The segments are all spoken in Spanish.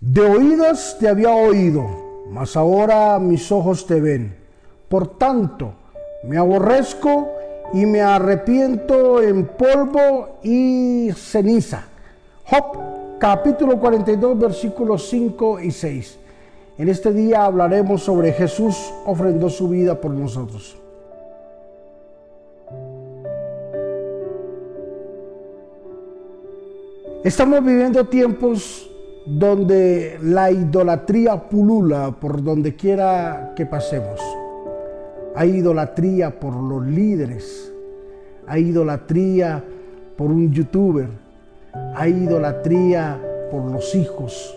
De oídos te había oído, mas ahora mis ojos te ven. Por tanto, me aborrezco y me arrepiento en polvo y ceniza. Job capítulo 42 versículos 5 y 6. En este día hablaremos sobre Jesús ofrendó su vida por nosotros. Estamos viviendo tiempos donde la idolatría pulula por donde quiera que pasemos. Hay idolatría por los líderes, hay idolatría por un youtuber, hay idolatría por los hijos.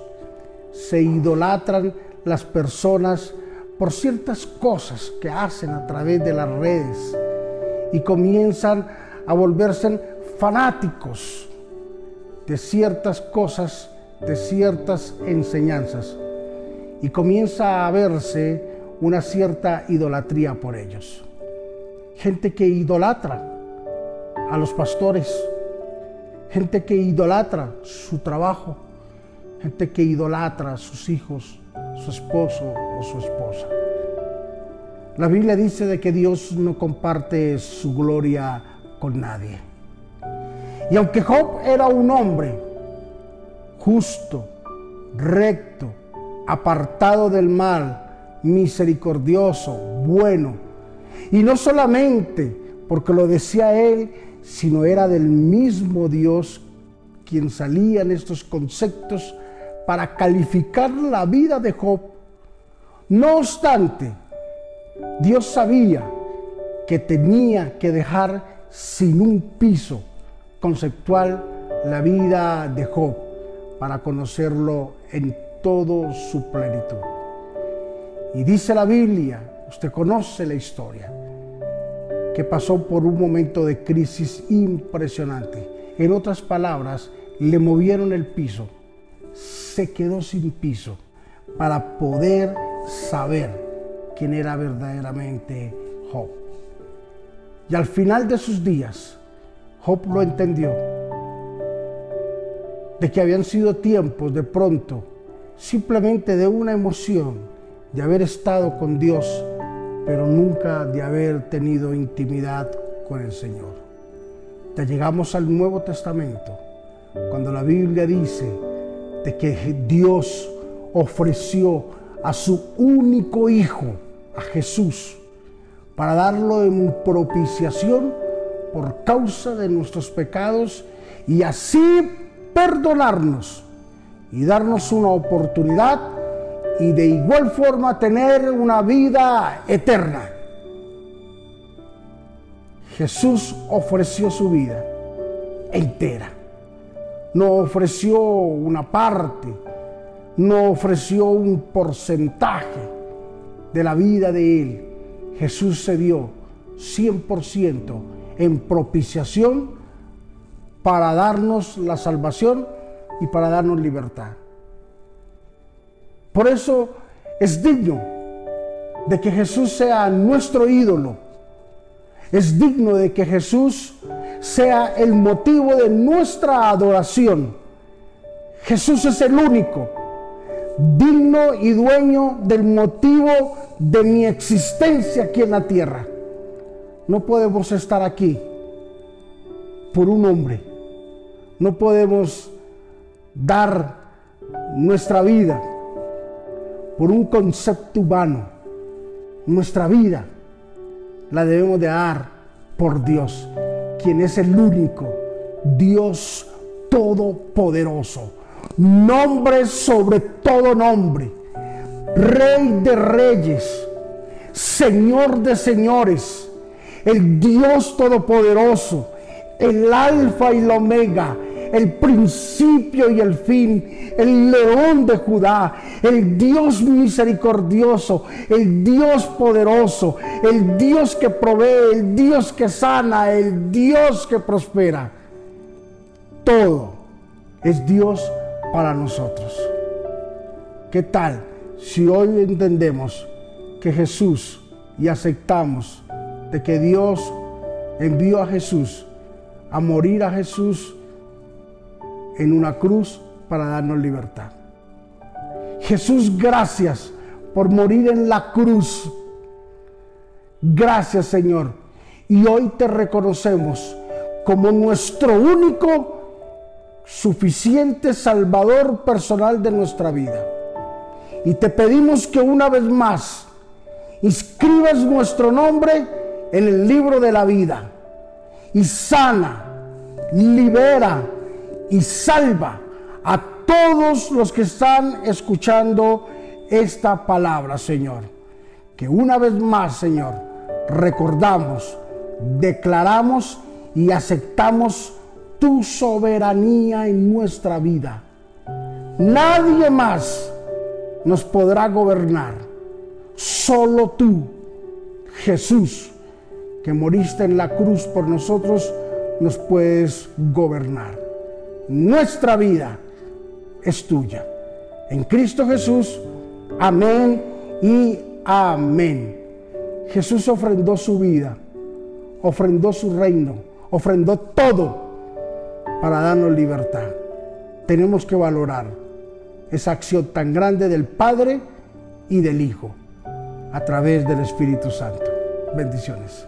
Se idolatran las personas por ciertas cosas que hacen a través de las redes y comienzan a volverse fanáticos de ciertas cosas de ciertas enseñanzas y comienza a verse una cierta idolatría por ellos. Gente que idolatra a los pastores, gente que idolatra su trabajo, gente que idolatra a sus hijos, su esposo o su esposa. La Biblia dice de que Dios no comparte su gloria con nadie. Y aunque Job era un hombre justo, recto, apartado del mal, misericordioso, bueno. Y no solamente porque lo decía él, sino era del mismo Dios quien salían estos conceptos para calificar la vida de Job. No obstante, Dios sabía que tenía que dejar sin un piso conceptual la vida de Job para conocerlo en todo su plenitud. Y dice la Biblia, usted conoce la historia, que pasó por un momento de crisis impresionante. En otras palabras, le movieron el piso, se quedó sin piso para poder saber quién era verdaderamente Job. Y al final de sus días, Job lo entendió de que habían sido tiempos de pronto, simplemente de una emoción, de haber estado con Dios, pero nunca de haber tenido intimidad con el Señor. Ya llegamos al Nuevo Testamento, cuando la Biblia dice de que Dios ofreció a su único Hijo, a Jesús, para darlo en propiciación por causa de nuestros pecados y así perdonarnos y darnos una oportunidad y de igual forma tener una vida eterna. Jesús ofreció su vida entera. No ofreció una parte, no ofreció un porcentaje de la vida de Él. Jesús se dio 100% en propiciación para darnos la salvación y para darnos libertad. Por eso es digno de que Jesús sea nuestro ídolo. Es digno de que Jesús sea el motivo de nuestra adoración. Jesús es el único, digno y dueño del motivo de mi existencia aquí en la tierra. No podemos estar aquí por un hombre no podemos dar nuestra vida por un concepto humano. Nuestra vida la debemos de dar por Dios, quien es el único Dios todopoderoso. Nombre sobre todo nombre. Rey de reyes. Señor de señores. El Dios todopoderoso. El alfa y la omega el principio y el fin, el león de Judá, el Dios misericordioso, el Dios poderoso, el Dios que provee, el Dios que sana, el Dios que prospera. Todo es Dios para nosotros. ¿Qué tal si hoy entendemos que Jesús y aceptamos de que Dios envió a Jesús a morir a Jesús en una cruz para darnos libertad. Jesús, gracias por morir en la cruz. Gracias Señor. Y hoy te reconocemos como nuestro único suficiente Salvador personal de nuestra vida. Y te pedimos que una vez más inscribas nuestro nombre en el libro de la vida y sana, libera y salva a todos los que están escuchando esta palabra, Señor. Que una vez más, Señor, recordamos, declaramos y aceptamos tu soberanía en nuestra vida. Nadie más nos podrá gobernar. Solo tú, Jesús, que moriste en la cruz por nosotros, nos puedes gobernar. Nuestra vida es tuya. En Cristo Jesús, amén y amén. Jesús ofrendó su vida, ofrendó su reino, ofrendó todo para darnos libertad. Tenemos que valorar esa acción tan grande del Padre y del Hijo a través del Espíritu Santo. Bendiciones.